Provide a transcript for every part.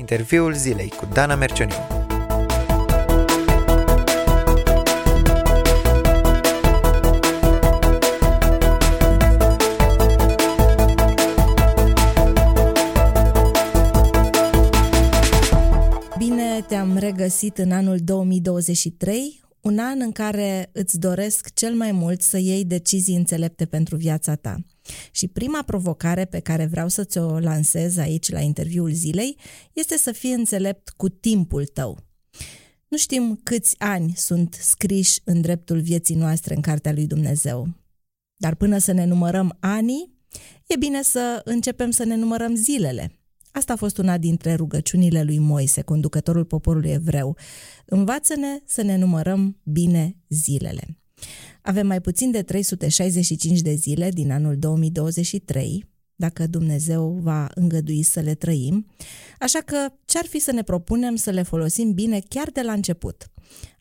Interviul zilei cu Dana Mercioniu. Bine te-am regăsit în anul 2023, un an în care îți doresc cel mai mult să iei decizii înțelepte pentru viața ta. Și prima provocare pe care vreau să ți-o lansez aici la interviul zilei este să fii înțelept cu timpul tău. Nu știm câți ani sunt scriși în dreptul vieții noastre în Cartea lui Dumnezeu. Dar până să ne numărăm anii, e bine să începem să ne numărăm zilele. Asta a fost una dintre rugăciunile lui Moise, conducătorul poporului evreu. Învață-ne să ne numărăm bine zilele. Avem mai puțin de 365 de zile din anul 2023, dacă Dumnezeu va îngădui să le trăim, așa că ce-ar fi să ne propunem să le folosim bine chiar de la început?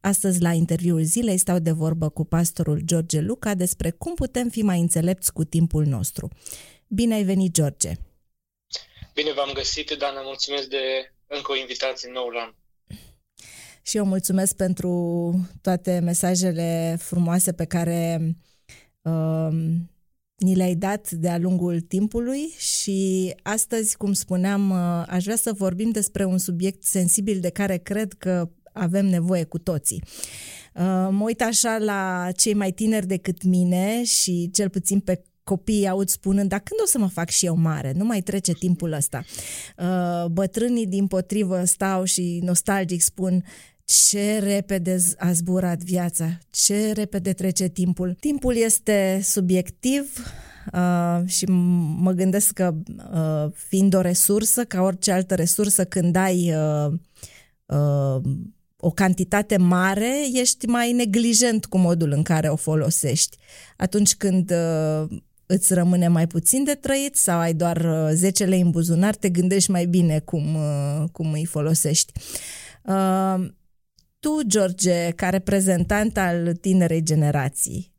Astăzi, la interviul zilei, stau de vorbă cu pastorul George Luca despre cum putem fi mai înțelepți cu timpul nostru. Bine ai venit, George! Bine v-am găsit, Dana, mulțumesc de încă o invitație în noul an. Și eu mulțumesc pentru toate mesajele frumoase pe care uh, ni le-ai dat de-a lungul timpului și astăzi, cum spuneam, uh, aș vrea să vorbim despre un subiect sensibil de care cred că avem nevoie cu toții. Uh, mă uit așa la cei mai tineri decât mine și cel puțin pe copiii aud spunând, dar când o să mă fac și eu mare? Nu mai trece timpul ăsta. Uh, bătrânii din potrivă stau și nostalgic spun, ce repede a zburat viața, ce repede trece timpul. Timpul este subiectiv uh, și mă gândesc că uh, fiind o resursă, ca orice altă resursă, când ai uh, uh, o cantitate mare, ești mai neglijent cu modul în care o folosești. Atunci când uh, îți rămâne mai puțin de trăit sau ai doar 10 uh, lei în buzunar, te gândești mai bine cum, uh, cum îi folosești. Uh, tu, George, ca reprezentant al tinerei generații,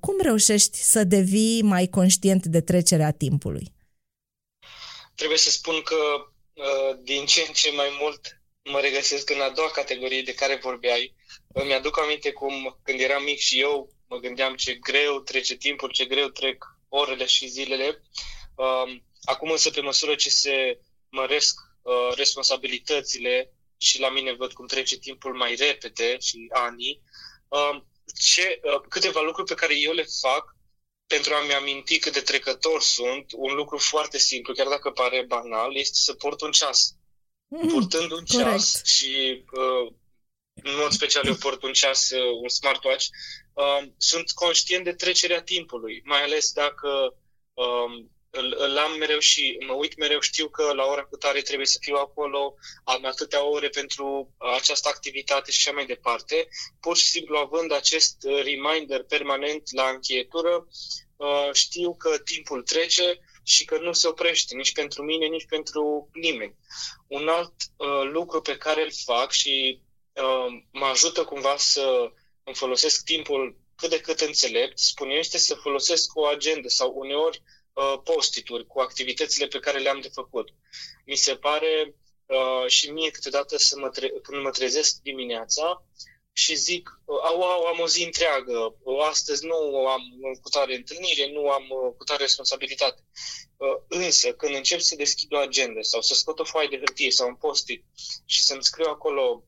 cum reușești să devii mai conștient de trecerea timpului? Trebuie să spun că din ce în ce mai mult mă regăsesc în a doua categorie de care vorbeai. Îmi aduc aminte cum când eram mic și eu mă gândeam ce greu trece timpul, ce greu trec orele și zilele. Um, acum însă, pe măsură ce se măresc uh, responsabilitățile și la mine văd cum trece timpul mai repede și anii, um, ce, uh, câteva lucruri pe care eu le fac pentru a-mi aminti cât de trecător sunt, un lucru foarte simplu, chiar dacă pare banal, este să port un ceas. Mm, Purtând un corect. ceas și uh, în mod special eu port un ceas, uh, un smartwatch, um, sunt conștient de trecerea timpului, mai ales dacă um, îl, îl am mereu și mă uit mereu, știu că la ora cu tare trebuie să fiu acolo, am atâtea ore pentru această activitate și așa mai departe. Pur și simplu având acest reminder permanent la încheietură, uh, știu că timpul trece și că nu se oprește nici pentru mine, nici pentru nimeni. Un alt uh, lucru pe care îl fac și uh, mă ajută cumva să îmi folosesc timpul cât de cât înțelept, spun eu, este să folosesc o agendă sau uneori uh, postituri cu activitățile pe care le-am de făcut. Mi se pare uh, și mie câteodată să mă tre- când mă trezesc dimineața și zic, uh, au, au, am o zi întreagă, uh, astăzi nu am cu tare întâlnire, nu am uh, cu tare responsabilitate. Uh, însă, când încep să deschid o agendă sau să scot o foaie de hârtie sau un post-it și să-mi scriu acolo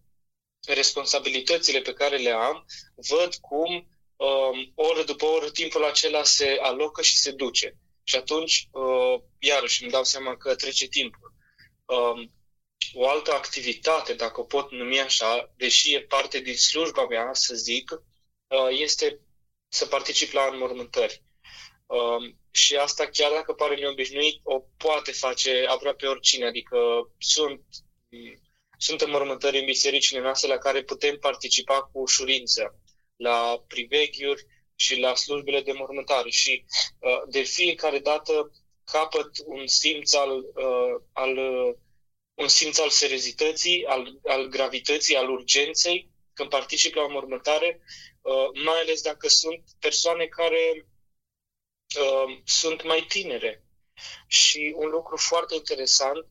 responsabilitățile pe care le am, văd cum um, oră după oră timpul acela se alocă și se duce. Și atunci, uh, iarăși, îmi dau seama că trece timpul. Um, o altă activitate, dacă o pot numi așa, deși e parte din slujba mea, să zic, uh, este să particip la înmormântări. Um, și asta, chiar dacă pare neobișnuit, o poate face aproape oricine. Adică sunt sunt înmormântări în bisericile noastre la care putem participa cu ușurință, la priveghiuri și la slujbele de mormântare. Și uh, de fiecare dată capăt un simț al, uh, al uh, un simț al serezității, al, al gravității, al urgenței când particip la o mormântare, mai ales dacă sunt persoane care sunt mai tinere. Și un lucru foarte interesant,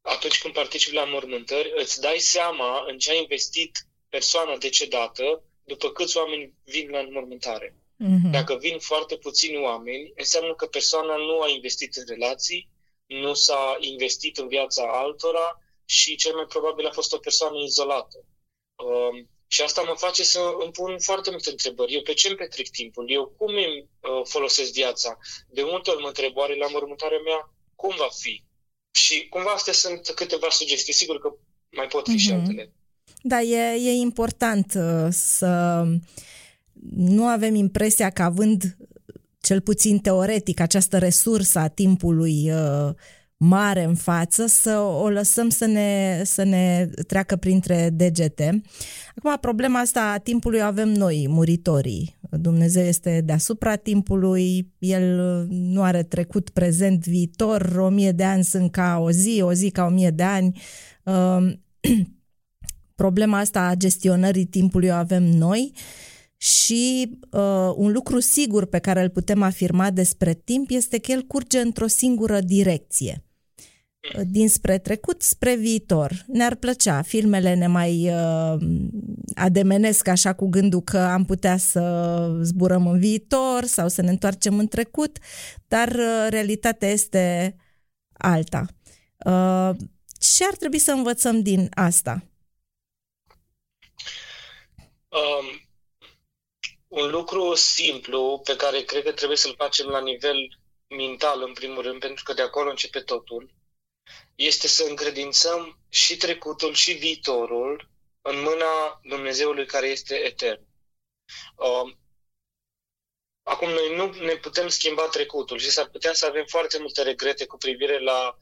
atunci când participi la mormântări, îți dai seama în ce a investit persoana decedată după câți oameni vin la înmormântare. Mm-hmm. Dacă vin foarte puțini oameni, înseamnă că persoana nu a investit în relații, nu s-a investit în viața altora și cel mai probabil a fost o persoană izolată. Um, și asta mă face să îmi pun foarte multe întrebări. Eu pe ce îmi petrec timpul? Eu cum îmi uh, folosesc viața? De multe ori mă întreb, oare la mormântarea mea cum va fi? Și cumva astea sunt câteva sugestii. Sigur că mai pot fi mm-hmm. și mhm. altele. Da, e, e important uh, să nu avem impresia că având cel puțin teoretic această resursă a timpului uh, mare în față, să o lăsăm să ne, să ne treacă printre degete. Acum, problema asta a timpului avem noi, muritorii. Dumnezeu este deasupra timpului, El nu are trecut, prezent, viitor, o mie de ani sunt ca o zi, o zi ca o mie de ani. Um, problema asta a gestionării timpului o avem noi și uh, un lucru sigur pe care îl putem afirma despre timp este că el curge într-o singură direcție dinspre trecut spre viitor. Ne-ar plăcea, filmele ne mai uh, ademenesc așa cu gândul că am putea să zburăm în viitor sau să ne întoarcem în trecut, dar uh, realitatea este alta. Uh, ce ar trebui să învățăm din asta? Um, un lucru simplu pe care cred că trebuie să-l facem la nivel mental, în primul rând, pentru că de acolo începe totul, este să încredințăm și trecutul și viitorul în mâna Dumnezeului care este etern. Um, acum, noi nu ne putem schimba trecutul și s-ar putea să avem foarte multe regrete cu privire la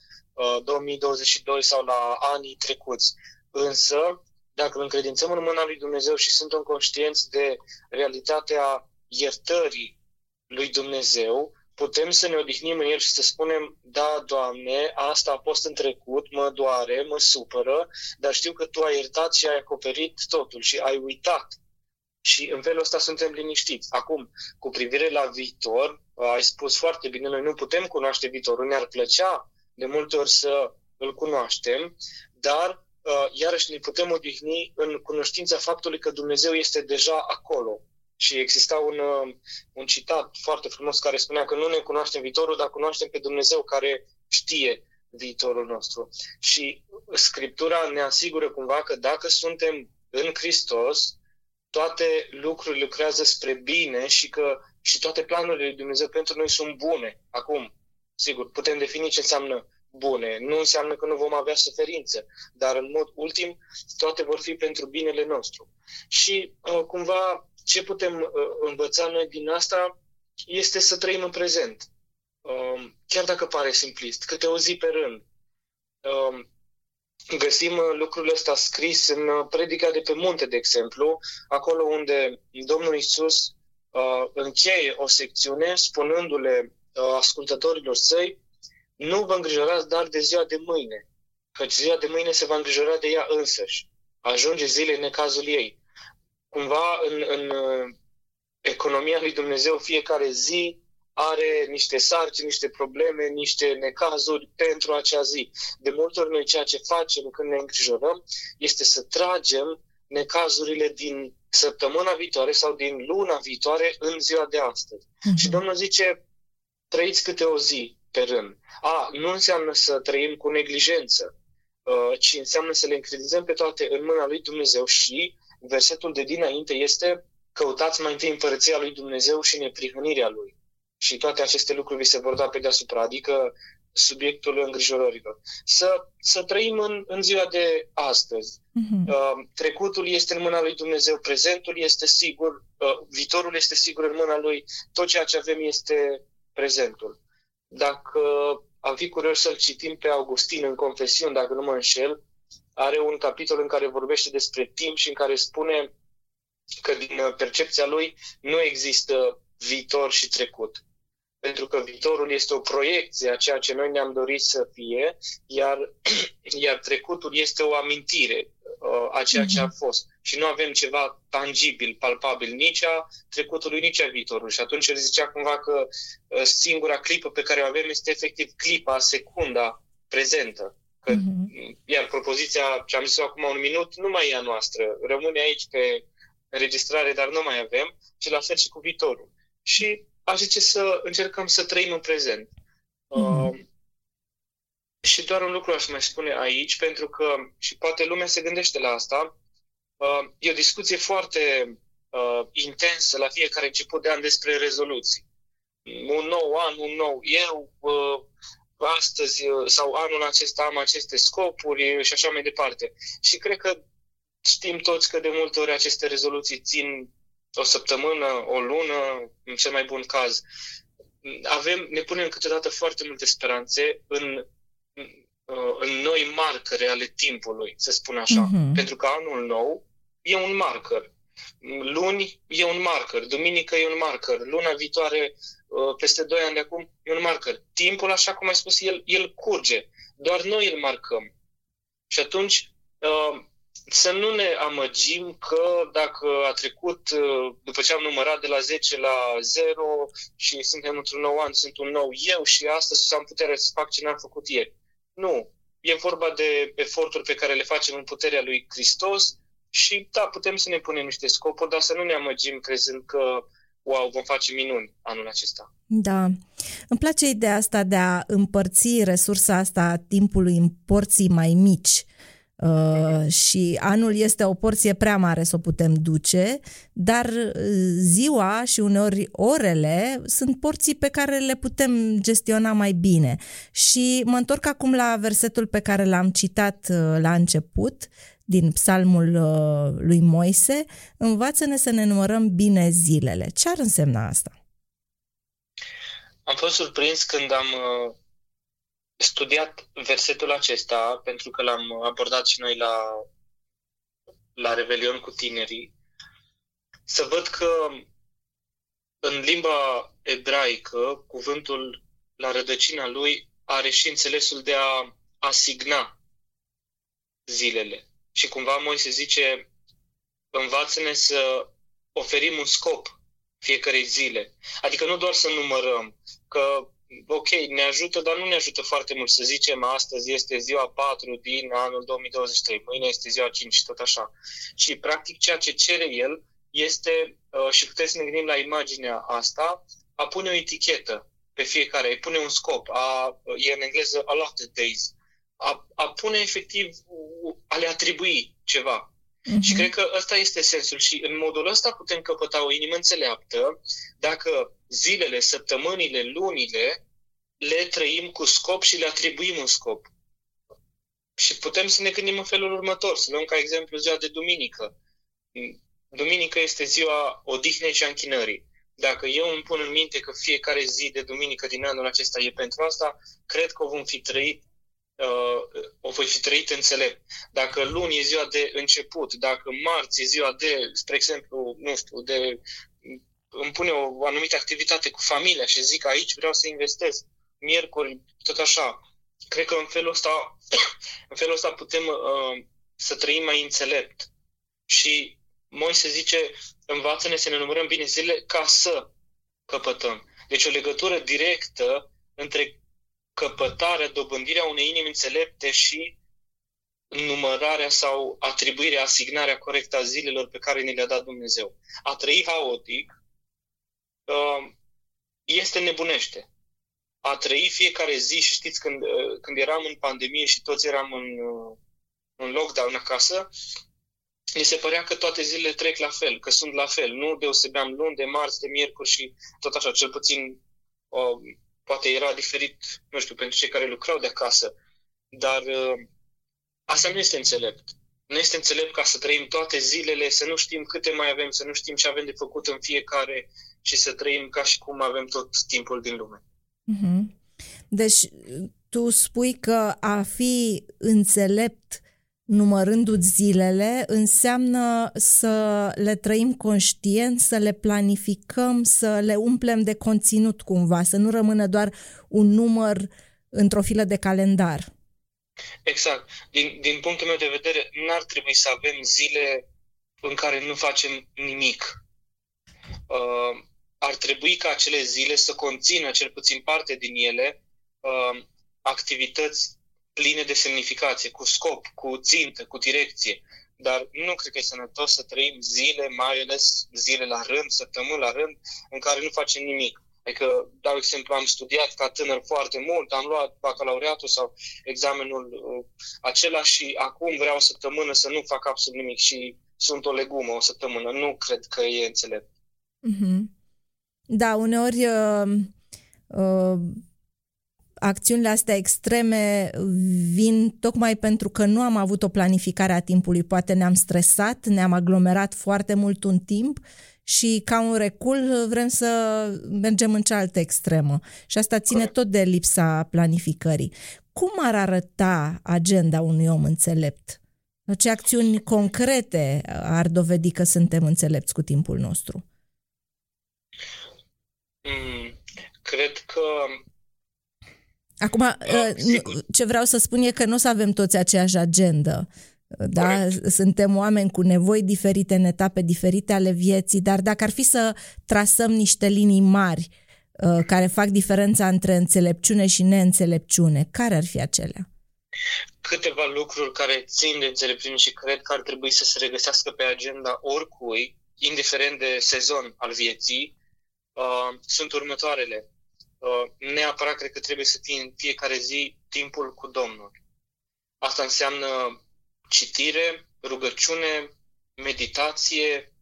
2022 uh, sau la anii trecuți. Însă, dacă îl încredințăm în mâna lui Dumnezeu și suntem conștienți de realitatea iertării lui Dumnezeu, putem să ne odihnim în el și să spunem, da, Doamne, asta a fost în trecut, mă doare, mă supără, dar știu că Tu ai iertat și ai acoperit totul și ai uitat. Și în felul ăsta suntem liniștiți. Acum, cu privire la viitor, ai spus foarte bine, noi nu putem cunoaște viitorul, ne-ar plăcea de multe ori să îl cunoaștem, dar uh, iarăși ne putem odihni în cunoștința faptului că Dumnezeu este deja acolo și exista un, uh, un citat foarte frumos care spunea că nu ne cunoaștem viitorul, dar cunoaștem pe Dumnezeu care știe viitorul nostru. Și Scriptura ne asigură cumva că dacă suntem în Hristos, toate lucrurile lucrează spre bine și că și toate planurile lui Dumnezeu pentru noi sunt bune. Acum, sigur, putem defini ce înseamnă bune. Nu înseamnă că nu vom avea suferință, dar în mod ultim toate vor fi pentru binele nostru. Și uh, cumva ce putem uh, învăța noi din asta este să trăim în prezent. Uh, chiar dacă pare simplist, câte o zi pe rând. Uh, găsim uh, lucrul ăsta scris în uh, predica de pe munte, de exemplu, acolo unde Domnul Isus uh, încheie o secțiune spunându-le uh, ascultătorilor săi nu vă îngrijorați dar de ziua de mâine, căci ziua de mâine se va îngrijora de ea însăși. Ajunge zile în necazul ei cumva în, în uh, economia lui Dumnezeu fiecare zi are niște sarcini, niște probleme, niște necazuri pentru acea zi. De multe ori noi ceea ce facem când ne îngrijorăm este să tragem necazurile din săptămâna viitoare sau din luna viitoare în ziua de astăzi. Mm-hmm. Și Domnul zice, trăiți câte o zi pe rând. A, nu înseamnă să trăim cu neglijență, uh, ci înseamnă să le încredințăm pe toate în mâna lui Dumnezeu și versetul de dinainte este căutați mai întâi împărăția lui Dumnezeu și neprihănirea lui. Și toate aceste lucruri vi se vor da pe deasupra, adică subiectul îngrijorărilor. Să, să trăim în, în ziua de astăzi. Uh-huh. Uh, trecutul este în mâna lui Dumnezeu, prezentul este sigur, uh, viitorul este sigur în mâna lui, tot ceea ce avem este prezentul. Dacă am fi curios să-l citim pe Augustin în Confesiuni, dacă nu mă înșel, are un capitol în care vorbește despre timp și în care spune că din uh, percepția lui nu există viitor și trecut. Pentru că viitorul este o proiecție a ceea ce noi ne-am dorit să fie, iar, iar trecutul este o amintire uh, a ceea ce a mhm. fost. Și nu avem ceva tangibil, palpabil, nici a trecutului, nici a viitorului. Și atunci el zicea cumva că uh, singura clipă pe care o avem este efectiv clipa, secunda prezentă Că, uh-huh. Iar propoziția ce am zis acum un minut nu mai e a noastră. Rămâne aici pe înregistrare, dar nu mai avem. Și la fel și cu viitorul. Și aș zice să încercăm să trăim în prezent. Uh-huh. Uh, și doar un lucru aș mai spune aici, pentru că și poate lumea se gândește la asta. Uh, e o discuție foarte uh, intensă la fiecare început de an despre rezoluții. Un nou an, un nou eu, uh, astăzi uh, sau anul acesta am aceste scopuri și așa mai departe. Și cred că știm toți că de multe ori aceste rezoluții țin o săptămână, o lună, în cel mai bun caz. Avem, ne punem câteodată foarte multe speranțe în, în noi marcăre ale timpului, să spun așa. Uh-huh. Pentru că anul nou e un marker. Luni e un marker, duminică e un marker, luna viitoare, uh, peste 2 ani de acum, e un marker. Timpul, așa cum ai spus, el, el curge. Doar noi îl marcăm. Și atunci, uh, să nu ne amăgim că dacă a trecut, uh, după ce am numărat de la 10 la 0 și suntem într-un nou an, sunt un nou eu și astăzi am puterea să fac ce n-am făcut ieri. Nu. E vorba de eforturi pe care le facem în puterea lui Hristos și da, putem să ne punem niște scopuri, dar să nu ne amăgim crezând că wow, vom face minuni anul acesta. Da. Îmi place ideea asta de a împărți resursa asta a timpului în porții mai mici. Uh, și anul este o porție prea mare să o putem duce, dar uh, ziua și uneori orele sunt porții pe care le putem gestiona mai bine. Și mă întorc acum la versetul pe care l-am citat uh, la început, din psalmul uh, lui Moise, învață-ne să ne numărăm bine zilele. Ce ar însemna asta? Am fost surprins când am uh, studiat versetul acesta, pentru că l-am abordat și noi la, la Revelion cu tinerii, să văd că în limba ebraică, cuvântul la rădăcina lui are și înțelesul de a asigna zilele. Și cumva Moise zice, învață-ne să oferim un scop fiecarei zile. Adică nu doar să numărăm, că ok, ne ajută, dar nu ne ajută foarte mult să zicem astăzi este ziua 4 din anul 2023, mâine este ziua 5 și tot așa. Și practic ceea ce cere el este, uh, și putem să ne gândim la imaginea asta, a pune o etichetă pe fiecare, a pune un scop, a, e în engleză allotted days, a, a pune efectiv, a le atribui ceva. Uh-huh. Și cred că ăsta este sensul și în modul ăsta putem căpăta o inimă înțeleaptă dacă zilele, săptămânile, lunile le trăim cu scop și le atribuim un scop. Și putem să ne gândim în felul următor, să luăm ca exemplu ziua de duminică. Duminică este ziua odihnei și a închinării. Dacă eu îmi pun în minte că fiecare zi de duminică din anul acesta e pentru asta, cred că o vom fi trăit uh, o voi fi trăit înțelept. Dacă luni e ziua de început, dacă marți e ziua de, spre exemplu, nu știu, de îmi pune o anumită activitate cu familia și zic aici vreau să investesc, miercuri, tot așa. Cred că în felul ăsta, în felul ăsta putem uh, să trăim mai înțelept. Și Moise zice, învață-ne să ne numărăm bine zilele ca să căpătăm. Deci o legătură directă între căpătarea, dobândirea unei inimi înțelepte și numărarea sau atribuirea, asignarea corectă a zilelor pe care ni le-a dat Dumnezeu. A trăi haotic uh, este nebunește. A trăi fiecare zi și știți când, uh, când eram în pandemie și toți eram în, uh, în lockdown acasă, mi se părea că toate zilele trec la fel, că sunt la fel. Nu deosebeam luni, de marți, de miercuri și tot așa, cel puțin poate era diferit, nu știu, pentru cei care lucrau de acasă, dar uh, asta nu este înțelept. Nu este înțelept ca să trăim toate zilele, să nu știm câte mai avem, să nu știm ce avem de făcut în fiecare și să trăim ca și cum avem tot timpul din lume. Mm-hmm. Deci, tu spui că a fi înțelept numărându-ți zilele, înseamnă să le trăim conștient, să le planificăm, să le umplem de conținut cumva, să nu rămână doar un număr într-o filă de calendar. Exact. Din, din punctul meu de vedere, n-ar trebui să avem zile în care nu facem nimic. Uh, ar trebui ca acele zile să conțină, cel puțin parte din ele, uh, activități pline de semnificație, cu scop, cu țintă, cu direcție. Dar nu cred că e sănătos să trăim zile, mai ales zile la rând, săptămâni la rând, în care nu facem nimic. Adică, dau exemplu, am studiat ca tânăr foarte mult, am luat bacalaureatul sau examenul uh, acela și acum vreau o săptămână să nu fac absolut nimic și sunt o legumă o săptămână. Nu cred că e înțelept. Mm-hmm. Da, uneori uh, uh, acțiunile astea extreme vin tocmai pentru că nu am avut o planificare a timpului. Poate ne-am stresat, ne-am aglomerat foarte mult un timp și ca un recul vrem să mergem în cealaltă extremă. Și asta ține tot de lipsa planificării. Cum ar arăta agenda unui om înțelept? Ce acțiuni concrete ar dovedi că suntem înțelepți cu timpul nostru? Mm, cred că Acum, uh, ce vreau să spun e că nu o să avem toți aceeași agendă. Da? Suntem oameni cu nevoi diferite în etape diferite ale vieții, dar dacă ar fi să trasăm niște linii mari uh, care fac diferența între înțelepciune și neînțelepciune, care ar fi acelea? Câteva lucruri care țin de înțelepciune și cred că ar trebui să se regăsească pe agenda oricui, indiferent de sezon al vieții, uh, sunt următoarele. Uh, neapărat cred că trebuie să fie în fiecare zi timpul cu Domnul. Asta înseamnă citire, rugăciune, meditație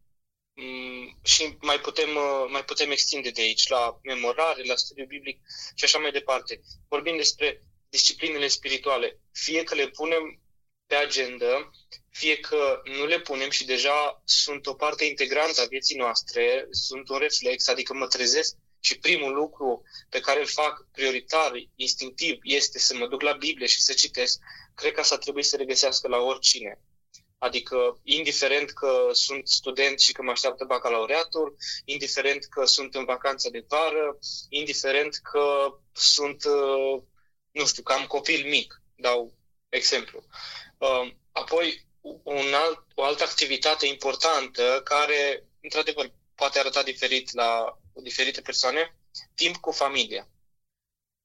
mm, și mai putem, uh, mai putem extinde de aici la memorare, la studiu biblic și așa mai departe. Vorbim despre disciplinele spirituale. Fie că le punem pe agenda, fie că nu le punem și deja sunt o parte integrantă a vieții noastre, sunt un reflex, adică mă trezesc și primul lucru pe care îl fac prioritar, instinctiv, este să mă duc la Biblie și să citesc, cred că asta trebuie să regăsească la oricine. Adică, indiferent că sunt student și că mă așteaptă bacalaureatul, indiferent că sunt în vacanță de vară, indiferent că sunt, uh, nu știu, că am copil mic, dau exemplu. Uh, apoi, un alt, o altă activitate importantă care, într-adevăr, poate arăta diferit la diferite persoane, timp cu familia.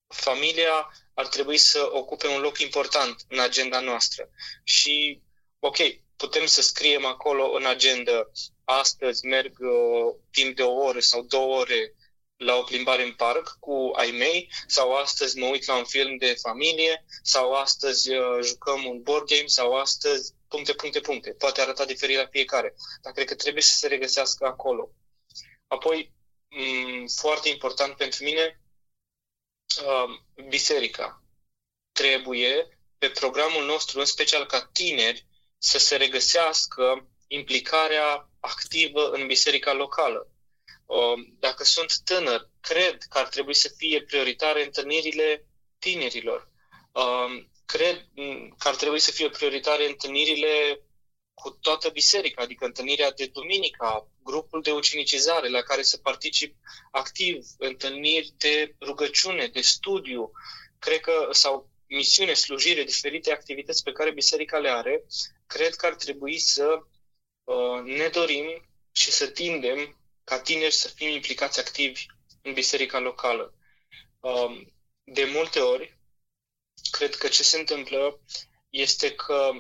Familia ar trebui să ocupe un loc important în agenda noastră. Și, ok, putem să scriem acolo în agenda astăzi merg uh, timp de o oră sau două ore la o plimbare în parc cu ai mei sau astăzi mă uit la un film de familie sau astăzi uh, jucăm un board game sau astăzi puncte, puncte, puncte. Poate arăta diferit la fiecare, dar cred că trebuie să se regăsească acolo. Apoi, Mm, foarte important pentru mine, um, biserica. Trebuie pe programul nostru, în special ca tineri, să se regăsească implicarea activă în biserica locală. Um, dacă sunt tânăr, cred că ar trebui să fie prioritare întâlnirile tinerilor. Um, cred că ar trebui să fie prioritare întâlnirile cu toată biserica, adică întâlnirea de duminica, grupul de ucenicizare la care să particip activ, întâlniri de rugăciune, de studiu, cred că, sau misiune, slujire, diferite activități pe care biserica le are, cred că ar trebui să uh, ne dorim și să tindem ca tineri să fim implicați activi în biserica locală. Uh, de multe ori, cred că ce se întâmplă este că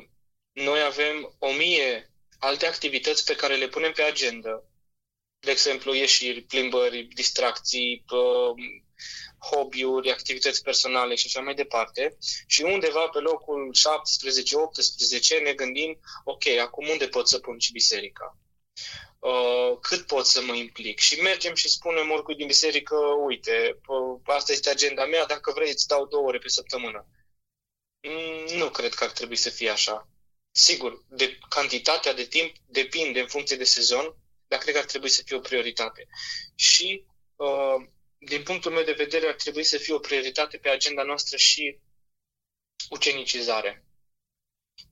noi avem o mie alte activități pe care le punem pe agenda, de exemplu, ieșiri, plimbări, distracții, hobby-uri, activități personale și așa mai departe. Și undeva pe locul 17-18 ne gândim, ok, acum unde pot să pun și biserica? Uh, cât pot să mă implic? Și mergem și spunem oricui din biserică, uite, asta este agenda mea, dacă vrei îți dau două ore pe săptămână. Mm, nu cred că ar trebui să fie așa. Sigur, de cantitatea de timp depinde în funcție de sezon, dar cred că ar trebui să fie o prioritate. Și, uh, din punctul meu de vedere, ar trebui să fie o prioritate pe agenda noastră și ucenicizare.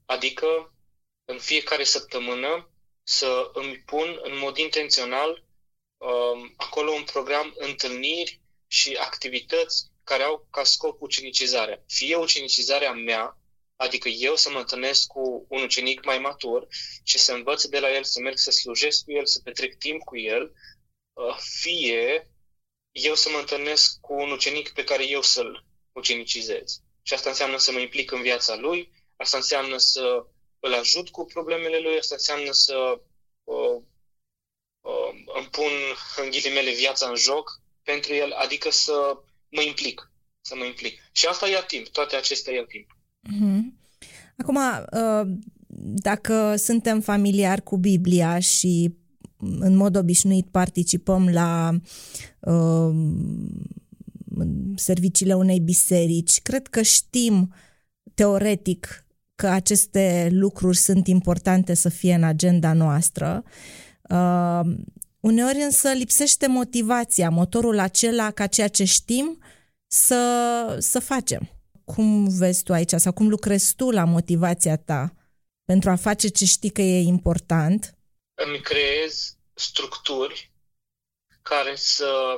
Adică, în fiecare săptămână, să îmi pun în mod intențional uh, acolo un program întâlniri și activități care au ca scop ucenicizarea. Fie ucenicizarea mea, Adică eu să mă întâlnesc cu un ucenic mai matur și să învăț de la el, să merg să slujesc cu el, să petrec timp cu el, uh, fie eu să mă întâlnesc cu un ucenic pe care eu să-l ucenicizez. și asta înseamnă să mă implic în viața lui, asta înseamnă să îl ajut cu problemele lui, asta înseamnă să uh, uh, îmi pun în ghilimele viața în joc pentru el, adică să mă implic, să mă implic. Și asta ia timp, toate acestea ia timp. Mm-hmm. Acum, uh, dacă suntem familiari cu Biblia și în mod obișnuit participăm la uh, serviciile unei biserici, cred că știm teoretic că aceste lucruri sunt importante să fie în agenda noastră. Uh, uneori însă lipsește motivația, motorul acela ca ceea ce știm să, să facem. Cum vezi tu aici sau cum lucrezi tu la motivația ta pentru a face ce știi că e important? Îmi creez structuri care să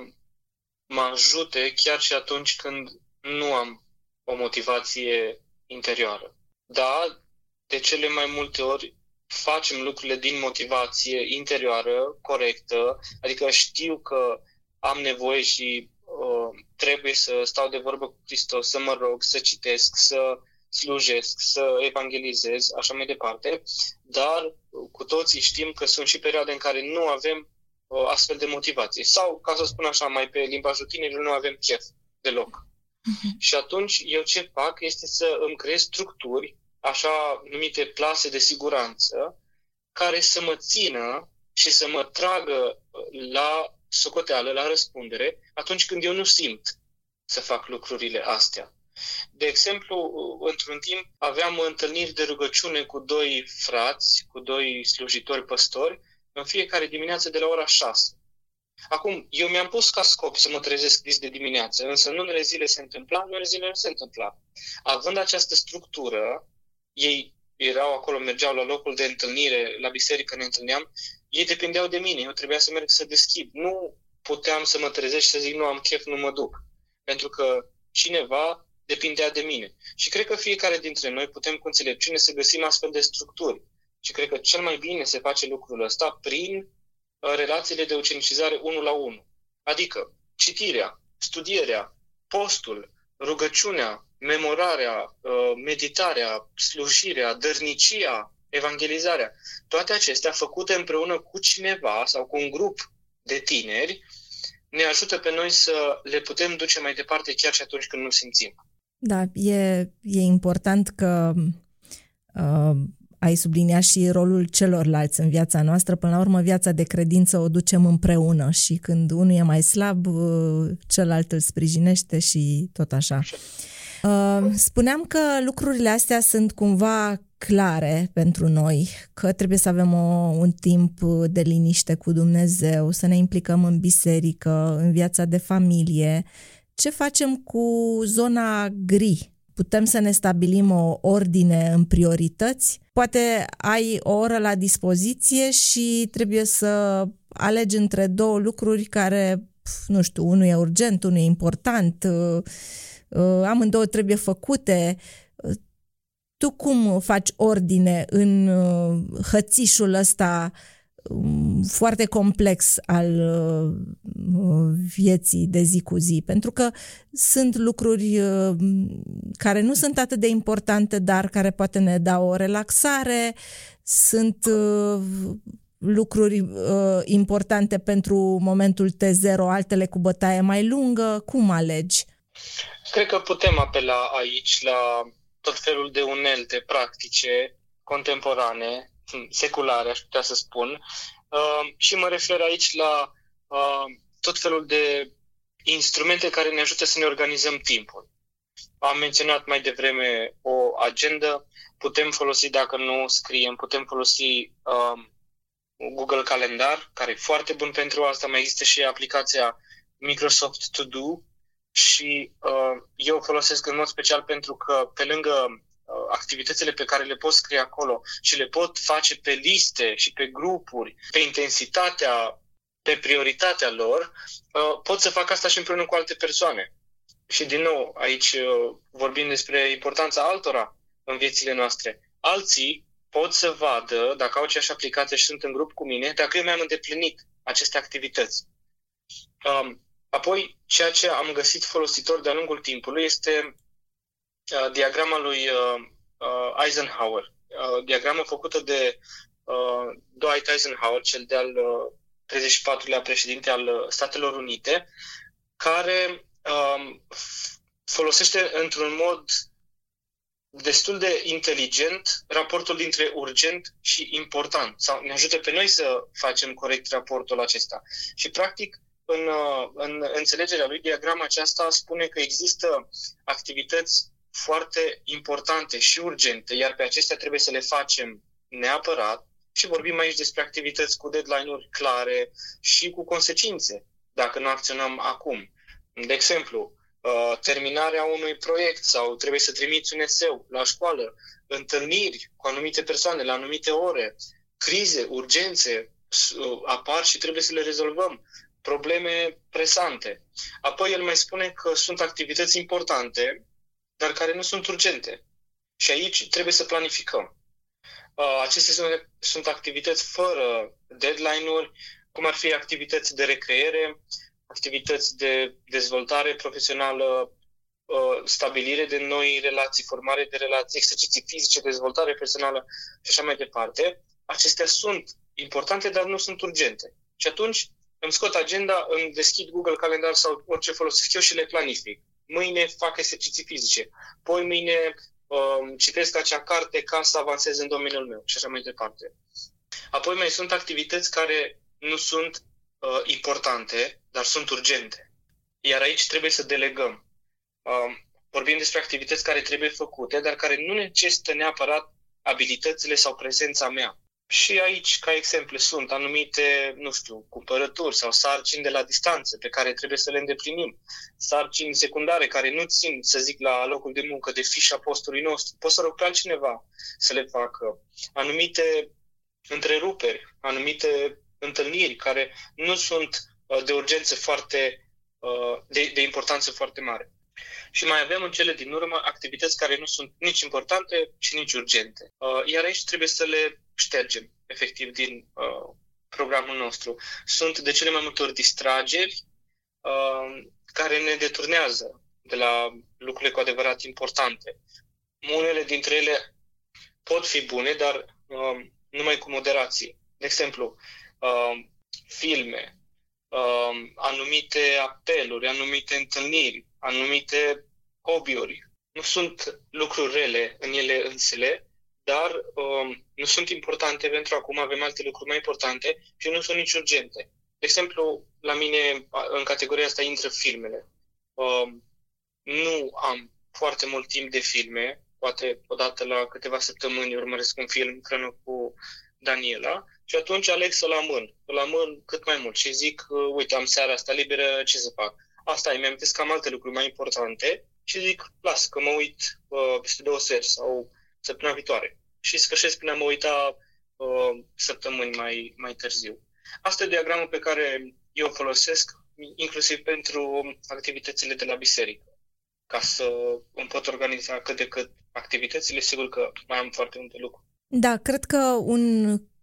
mă ajute chiar și atunci când nu am o motivație interioară. Da, de cele mai multe ori facem lucrurile din motivație interioară, corectă, adică știu că am nevoie și uh, trebuie să stau de vorbă cu Hristos, să mă rog, să citesc, să slujesc, să evangelizez, așa mai departe, dar cu toții știm că sunt și perioade în care nu avem uh, astfel de motivație. Sau, ca să spun așa, mai pe limbajul tinerilor, nu avem chef deloc. Uh-huh. Și atunci eu ce fac este să îmi creez structuri, așa numite plase de siguranță, care să mă țină și să mă tragă la socoteală, la răspundere, atunci când eu nu simt să fac lucrurile astea. De exemplu, într-un timp aveam întâlniri de rugăciune cu doi frați, cu doi slujitori păstori, în fiecare dimineață de la ora 6. Acum, eu mi-am pus ca scop să mă trezesc dis de dimineață, însă în unele zile se întâmpla, în unele zile nu se întâmpla. Având această structură, ei erau acolo, mergeau la locul de întâlnire, la biserică ne întâlneam, ei depindeau de mine, eu trebuia să merg să deschid. Nu puteam să mă trezesc și să zic, nu am chef, nu mă duc. Pentru că cineva depindea de mine. Și cred că fiecare dintre noi putem cu înțelepciune să găsim astfel de structuri. Și cred că cel mai bine se face lucrul ăsta prin uh, relațiile de ucenicizare unul la unul. Adică citirea, studierea, postul, rugăciunea, memorarea, uh, meditarea, slujirea, dărnicia, evangelizarea. Toate acestea făcute împreună cu cineva sau cu un grup de tineri ne ajută pe noi să le putem duce mai departe chiar și atunci când nu simțim. Da, e, e important că uh, ai subliniat și rolul celorlalți în viața noastră. Până la urmă, viața de credință o ducem împreună și când unul e mai slab, uh, celălalt îl sprijinește și tot așa. Uh, spuneam că lucrurile astea sunt cumva clare pentru noi, că trebuie să avem o, un timp de liniște cu Dumnezeu, să ne implicăm în biserică, în viața de familie, ce facem cu zona gri? Putem să ne stabilim o ordine în priorități? Poate ai o oră la dispoziție și trebuie să alegi între două lucruri care, nu știu, unul e urgent, unul e important, uh, uh, amândouă trebuie făcute. Tu cum faci ordine în uh, hățișul ăsta Um, foarte complex al uh, vieții de zi cu zi, pentru că sunt lucruri uh, care nu sunt atât de importante, dar care poate ne dau o relaxare, sunt uh, lucruri importante pentru momentul T0, altele cu bătaie mai lungă, cum alegi? Cred că putem apela aici la tot felul de unelte practice contemporane seculare, aș putea să spun. Uh, și mă refer aici la uh, tot felul de instrumente care ne ajută să ne organizăm timpul. Am menționat mai devreme o agendă, putem folosi, dacă nu scriem, putem folosi uh, Google Calendar, care e foarte bun pentru asta. Mai există și aplicația Microsoft To Do și uh, eu o folosesc în mod special pentru că pe lângă Uh, activitățile pe care le pot scrie acolo și le pot face pe liste și pe grupuri, pe intensitatea, pe prioritatea lor, uh, pot să fac asta și împreună cu alte persoane. Și din nou, aici uh, vorbim despre importanța altora în viețile noastre. Alții pot să vadă, dacă au aceeași aplicație și sunt în grup cu mine, dacă eu mi-am îndeplinit aceste activități. Um, apoi, ceea ce am găsit folositor de-a lungul timpului este uh, diagrama lui uh, uh, Eisenhower, uh, diagramă făcută de uh, Dwight Eisenhower, cel de-al uh, 34-lea președinte al uh, Statelor Unite, care uh, folosește într-un mod destul de inteligent raportul dintre urgent și important sau ne ajută pe noi să facem corect raportul acesta. Și practic în, uh, în înțelegerea lui, diagrama aceasta spune că există activități foarte importante și urgente, iar pe acestea trebuie să le facem neapărat și vorbim aici despre activități cu deadline-uri clare și cu consecințe dacă nu acționăm acum. De exemplu, uh, terminarea unui proiect sau trebuie să trimiți un eseu la școală, întâlniri cu anumite persoane la anumite ore, crize, urgențe uh, apar și trebuie să le rezolvăm probleme presante. Apoi el mai spune că sunt activități importante, dar care nu sunt urgente. Și aici trebuie să planificăm. Uh, acestea sunt, sunt activități fără deadline-uri, cum ar fi activități de recreere, activități de dezvoltare profesională, uh, stabilire de noi relații, formare de relații, exerciții fizice, dezvoltare personală și așa mai departe. Acestea sunt importante, dar nu sunt urgente. Și atunci îmi scot agenda, îmi deschid Google Calendar sau orice folosesc eu și le planific. Mâine fac exerciții fizice. Poi mâine um, citesc acea carte ca să avansez în domeniul meu și așa mai departe. Apoi mai sunt activități care nu sunt uh, importante, dar sunt urgente. Iar aici trebuie să delegăm. Uh, vorbim despre activități care trebuie făcute, dar care nu necesită neapărat abilitățile sau prezența mea. Și aici, ca exemple, sunt anumite, nu știu, cumpărături sau sarcini de la distanță pe care trebuie să le îndeplinim. Sarcini secundare care nu țin, să zic, la locul de muncă de fișa postului nostru. Pot să rog pe altcineva să le facă. Anumite întreruperi, anumite întâlniri care nu sunt uh, de urgență foarte, uh, de, de importanță foarte mare. Și mai avem în cele din urmă activități care nu sunt nici importante și nici urgente. Uh, iar aici trebuie să le ștergem, efectiv, din uh, programul nostru. Sunt de cele mai multe ori distrageri uh, care ne deturnează de la lucrurile cu adevărat importante. Unele dintre ele pot fi bune, dar uh, numai cu moderație. De exemplu, uh, filme, uh, anumite apeluri, anumite întâlniri, anumite hobby-uri. Nu sunt lucruri rele în ele însele, dar um, nu sunt importante pentru acum avem alte lucruri mai importante și nu sunt nici urgente. De exemplu, la mine în categoria asta intră filmele. Um, nu am foarte mult timp de filme, poate odată la câteva săptămâni urmăresc un film împreună cu Daniela și atunci aleg să-l amân, să-l amân cât mai mult și zic, uh, uite, am seara asta liberă, ce să fac? Asta e, mi-am că am alte lucruri mai importante și zic, las, că mă uit uh, peste două seri sau săptămâna viitoare. Și sfârșesc până a mă uita uh, săptămâni mai, mai târziu. Asta e diagramul pe care eu o folosesc inclusiv pentru activitățile de la biserică. Ca să îmi pot organiza cât de cât activitățile, sigur că mai am foarte multe lucruri. Da, cred că un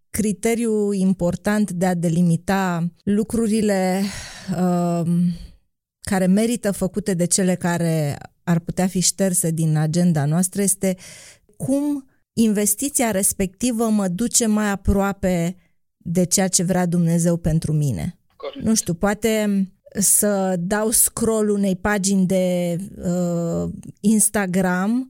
criteriu important de a delimita lucrurile uh, care merită făcute de cele care ar putea fi șterse din agenda noastră este cum investiția respectivă mă duce mai aproape de ceea ce vrea Dumnezeu pentru mine. Corect. Nu știu, poate să dau scroll unei pagini de uh, Instagram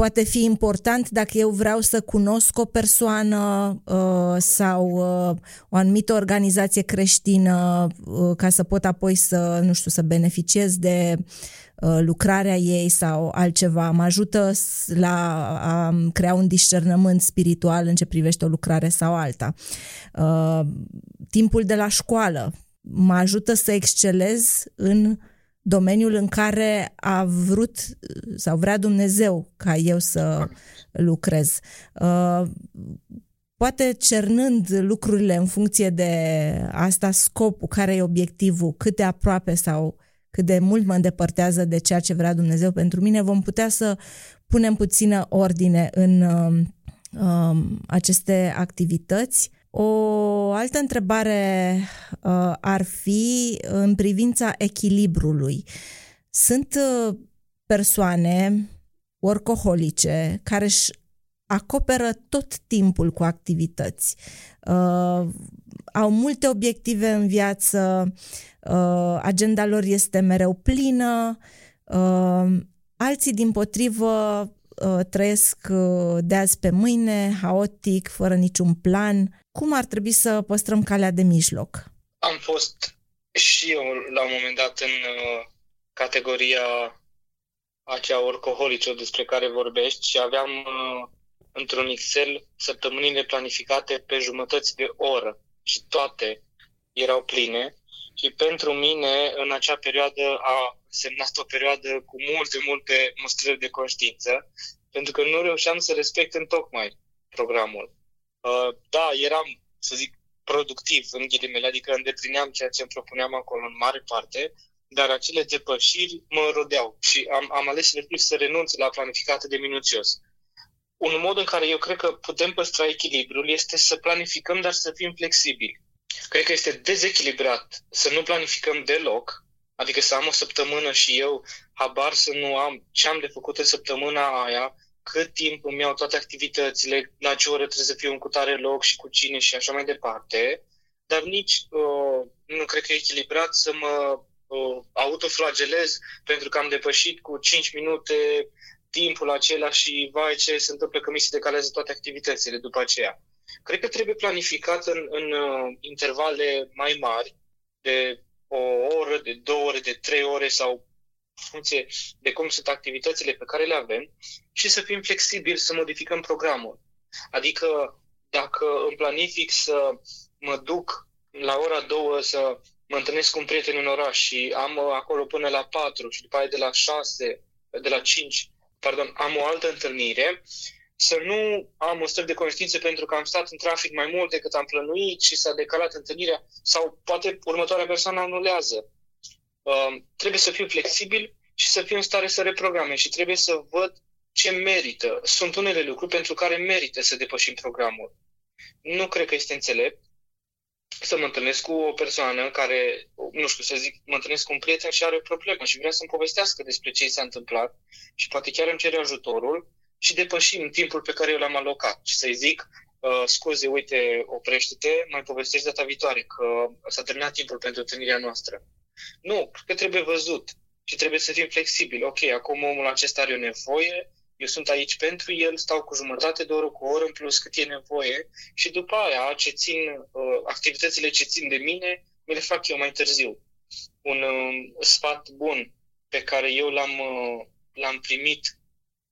poate fi important dacă eu vreau să cunosc o persoană uh, sau uh, o anumită organizație creștină uh, ca să pot apoi să, nu știu, să beneficiez de uh, lucrarea ei sau altceva. Mă ajută la a crea un discernământ spiritual în ce privește o lucrare sau alta. Uh, timpul de la școală mă ajută să excelez în domeniul în care a vrut sau vrea Dumnezeu ca eu să lucrez. Uh, poate cernând lucrurile în funcție de asta, scopul, care e obiectivul, cât de aproape sau cât de mult mă îndepărtează de ceea ce vrea Dumnezeu pentru mine, vom putea să punem puțină ordine în uh, uh, aceste activități o altă întrebare uh, ar fi în privința echilibrului. Sunt uh, persoane workaholice, care își acoperă tot timpul cu activități. Uh, au multe obiective în viață, uh, agenda lor este mereu plină, uh, alții din potrivă uh, trăiesc uh, de azi pe mâine, haotic, fără niciun plan. Cum ar trebui să păstrăm calea de mijloc? Am fost și eu la un moment dat în uh, categoria acea orcoholice despre care vorbești și aveam uh, într-un Excel săptămânile planificate pe jumătăți de oră și toate erau pline și pentru mine în acea perioadă a semnat o perioadă cu multe, multe mustrări de conștiință pentru că nu reușeam să respect în tocmai programul. Uh, da, eram, să zic, productiv, în ghilimele, adică îndeplineam ceea ce îmi propuneam acolo în mare parte, dar acele depășiri mă rodeau și am, am ales efectiv să renunț la planificată de minuțios. Un mod în care eu cred că putem păstra echilibrul este să planificăm, dar să fim flexibili. Cred că este dezechilibrat să nu planificăm deloc, adică să am o săptămână și eu habar să nu am ce am de făcut în săptămâna aia, cât timp îmi iau toate activitățile, la ce oră trebuie să fiu în cutare loc și cu cine și așa mai departe, dar nici uh, nu cred că e echilibrat să mă uh, autoflagelez pentru că am depășit cu 5 minute timpul acela și vai ce se întâmplă că mi se decalează toate activitățile după aceea. Cred că trebuie planificat în, în uh, intervale mai mari, de o oră, de două ore, de trei ore sau funcție de cum sunt activitățile pe care le avem și să fim flexibili să modificăm programul. Adică dacă îmi planific să mă duc la ora două să mă întâlnesc cu un prieten în oraș și am acolo până la 4 și după aia de la 6, de la 5, pardon, am o altă întâlnire, să nu am un stări de conștiință pentru că am stat în trafic mai mult decât am plănuit și s-a decalat întâlnirea sau poate următoarea persoană anulează. Uh, trebuie să fiu flexibil și să fiu în stare să reprograme și trebuie să văd ce merită. Sunt unele lucruri pentru care merită să depășim programul. Nu cred că este înțelept să mă întâlnesc cu o persoană care, nu știu, să zic, mă întâlnesc cu un prieten și are o problemă și vrea să-mi povestească despre ce i s-a întâmplat și poate chiar îmi cere ajutorul și depășim timpul pe care eu l-am alocat și să-i zic, uh, scuze, uite, oprește-te, mai povestești data viitoare, că s-a terminat timpul pentru întâlnirea noastră. Nu, cred că trebuie văzut și trebuie să fim flexibili. Ok, acum omul acesta are o nevoie, eu sunt aici pentru el, stau cu jumătate de oră, cu o oră în plus cât e nevoie și după aia ce țin, uh, activitățile ce țin de mine, mi le fac eu mai târziu. Un uh, sfat bun pe care eu l-am, uh, l-am primit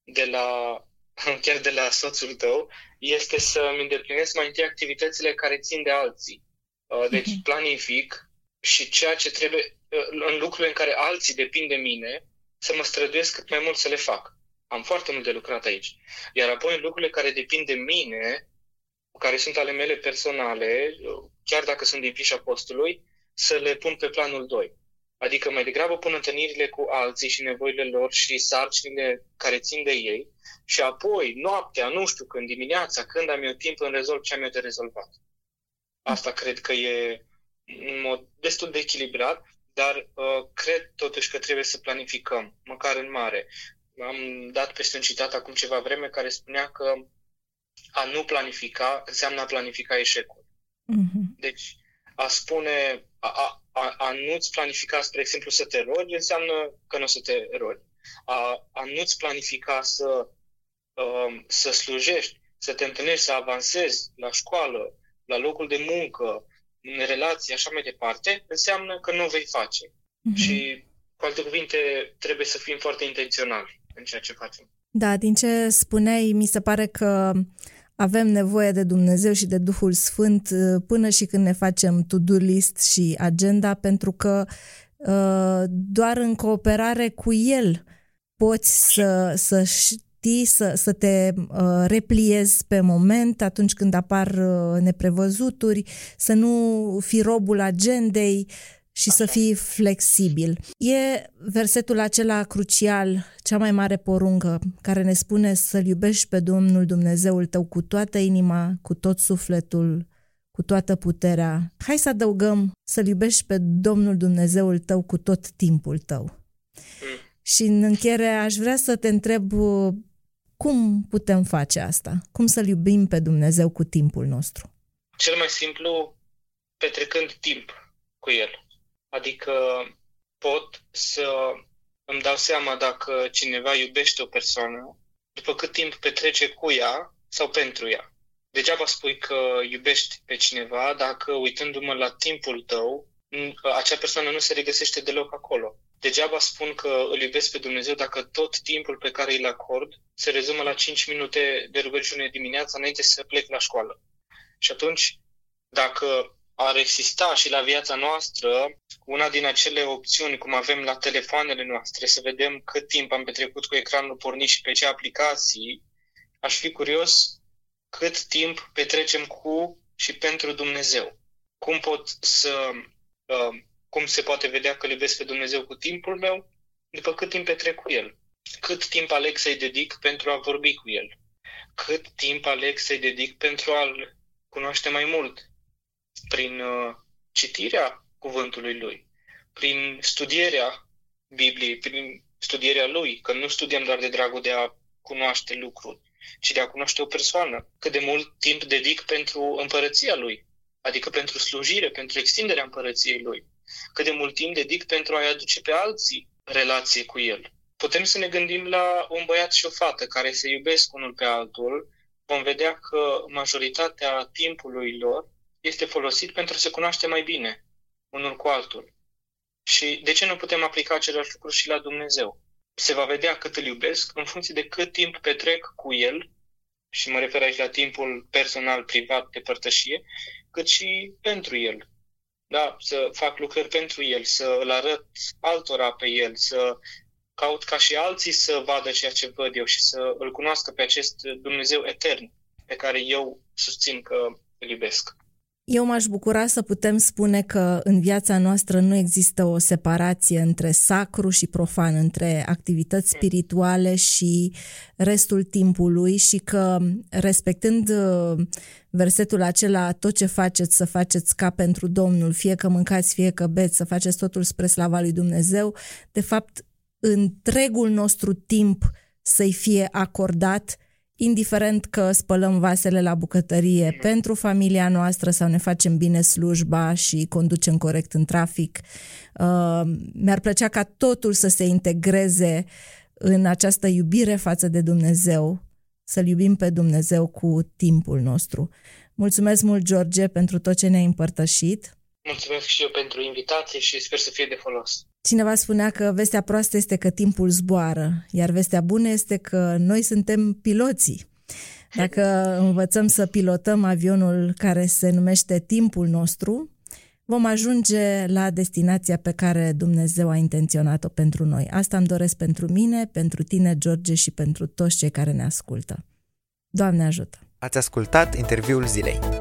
de la, chiar de la soțul tău, este să-mi îndeplinesc mai întâi activitățile care țin de alții. Deci mhm. planific și ceea ce trebuie, în lucrurile în care alții depind de mine, să mă străduiesc cât mai mult să le fac. Am foarte mult de lucrat aici. Iar apoi în lucrurile care depind de mine, care sunt ale mele personale, chiar dacă sunt din fișa postului, să le pun pe planul 2. Adică mai degrabă pun întâlnirile cu alții și nevoile lor și sarcinile care țin de ei și apoi, noaptea, nu știu când, dimineața, când am eu timp, în rezolv ce am eu de rezolvat. Asta cred că e în mod destul de echilibrat, dar uh, cred totuși că trebuie să planificăm, măcar în mare. Am dat peste un citat acum ceva vreme care spunea că a nu planifica înseamnă a planifica eșecul. Mm-hmm. Deci, a spune, a, a, a, a nu-ți planifica, spre exemplu, să te rogi, înseamnă că nu o să te rogi. A, a nu-ți planifica să, um, să slujești, să te întâlnești, să avansezi la școală, la locul de muncă, în relații, așa mai departe, înseamnă că nu vei face. Mm-hmm. Și, cu alte cuvinte, trebuie să fim foarte intenționali în ceea ce facem. Da, din ce spuneai, mi se pare că avem nevoie de Dumnezeu și de Duhul Sfânt uh, până și când ne facem to-do list și agenda, pentru că uh, doar în cooperare cu El poți să, să știi, să, să te uh, repliezi pe moment atunci când apar neprevăzuturi, să nu fii robul agendei, și să fii flexibil. E versetul acela crucial, cea mai mare poruncă, care ne spune să-L iubești pe Domnul Dumnezeul tău cu toată inima, cu tot sufletul, cu toată puterea. Hai să adăugăm să-L iubești pe Domnul Dumnezeul tău cu tot timpul tău. Și în încheiere aș vrea să te întreb Cum putem face asta? Cum să-L iubim pe Dumnezeu cu timpul nostru? Cel mai simplu, petrecând timp cu El. Adică pot să îmi dau seama dacă cineva iubește o persoană, după cât timp petrece cu ea sau pentru ea. Degeaba spui că iubești pe cineva dacă, uitându-mă la timpul tău, acea persoană nu se regăsește deloc acolo. Degeaba spun că îl iubesc pe Dumnezeu dacă tot timpul pe care îl acord se rezumă la 5 minute de rugăciune dimineața înainte să plec la școală. Și atunci, dacă ar exista și la viața noastră una din acele opțiuni, cum avem la telefoanele noastre, să vedem cât timp am petrecut cu ecranul pornit și pe ce aplicații, aș fi curios cât timp petrecem cu și pentru Dumnezeu. Cum pot să uh, cum se poate vedea că îl iubesc pe Dumnezeu cu timpul meu? După cât timp petrec cu El. Cât timp aleg să-i dedic pentru a vorbi cu El? Cât timp aleg să-i dedic pentru a-L cunoaște mai mult? Prin uh, citirea cuvântului Lui, prin studierea Bibliei, prin studierea Lui, că nu studiem doar de dragul de a cunoaște lucruri, ci de a cunoaște o persoană. Cât de mult timp dedic pentru împărăția Lui, adică pentru slujire, pentru extinderea împărăției Lui cât de mult timp dedic pentru a-i aduce pe alții relație cu el. Putem să ne gândim la un băiat și o fată care se iubesc unul pe altul, vom vedea că majoritatea timpului lor este folosit pentru a se cunoaște mai bine unul cu altul. Și de ce nu putem aplica același lucru și la Dumnezeu? Se va vedea cât îl iubesc în funcție de cât timp petrec cu el, și mă refer aici la timpul personal, privat, de părtășie, cât și pentru el da, să fac lucrări pentru el, să îl arăt altora pe el, să caut ca și alții să vadă ceea ce văd eu și să îl cunoască pe acest Dumnezeu etern pe care eu susțin că îl iubesc. Eu m-aș bucura să putem spune că în viața noastră nu există o separație între sacru și profan, între activități spirituale și restul timpului și că respectând uh, versetul acela, tot ce faceți să faceți ca pentru Domnul, fie că mâncați, fie că beți, să faceți totul spre slava lui Dumnezeu, de fapt întregul nostru timp să-i fie acordat indiferent că spălăm vasele la bucătărie pentru familia noastră sau ne facem bine slujba și conducem corect în trafic. Uh, mi-ar plăcea ca totul să se integreze în această iubire față de Dumnezeu, să-L iubim pe Dumnezeu cu timpul nostru. Mulțumesc mult, George, pentru tot ce ne-ai împărtășit. Mulțumesc și eu pentru invitație și sper să fie de folos. Cineva spunea că vestea proastă este că timpul zboară, iar vestea bună este că noi suntem piloții. Dacă învățăm să pilotăm avionul care se numește timpul nostru, vom ajunge la destinația pe care Dumnezeu a intenționat-o pentru noi. Asta îmi doresc pentru mine, pentru tine, George, și pentru toți cei care ne ascultă. Doamne ajută! Ați ascultat interviul zilei.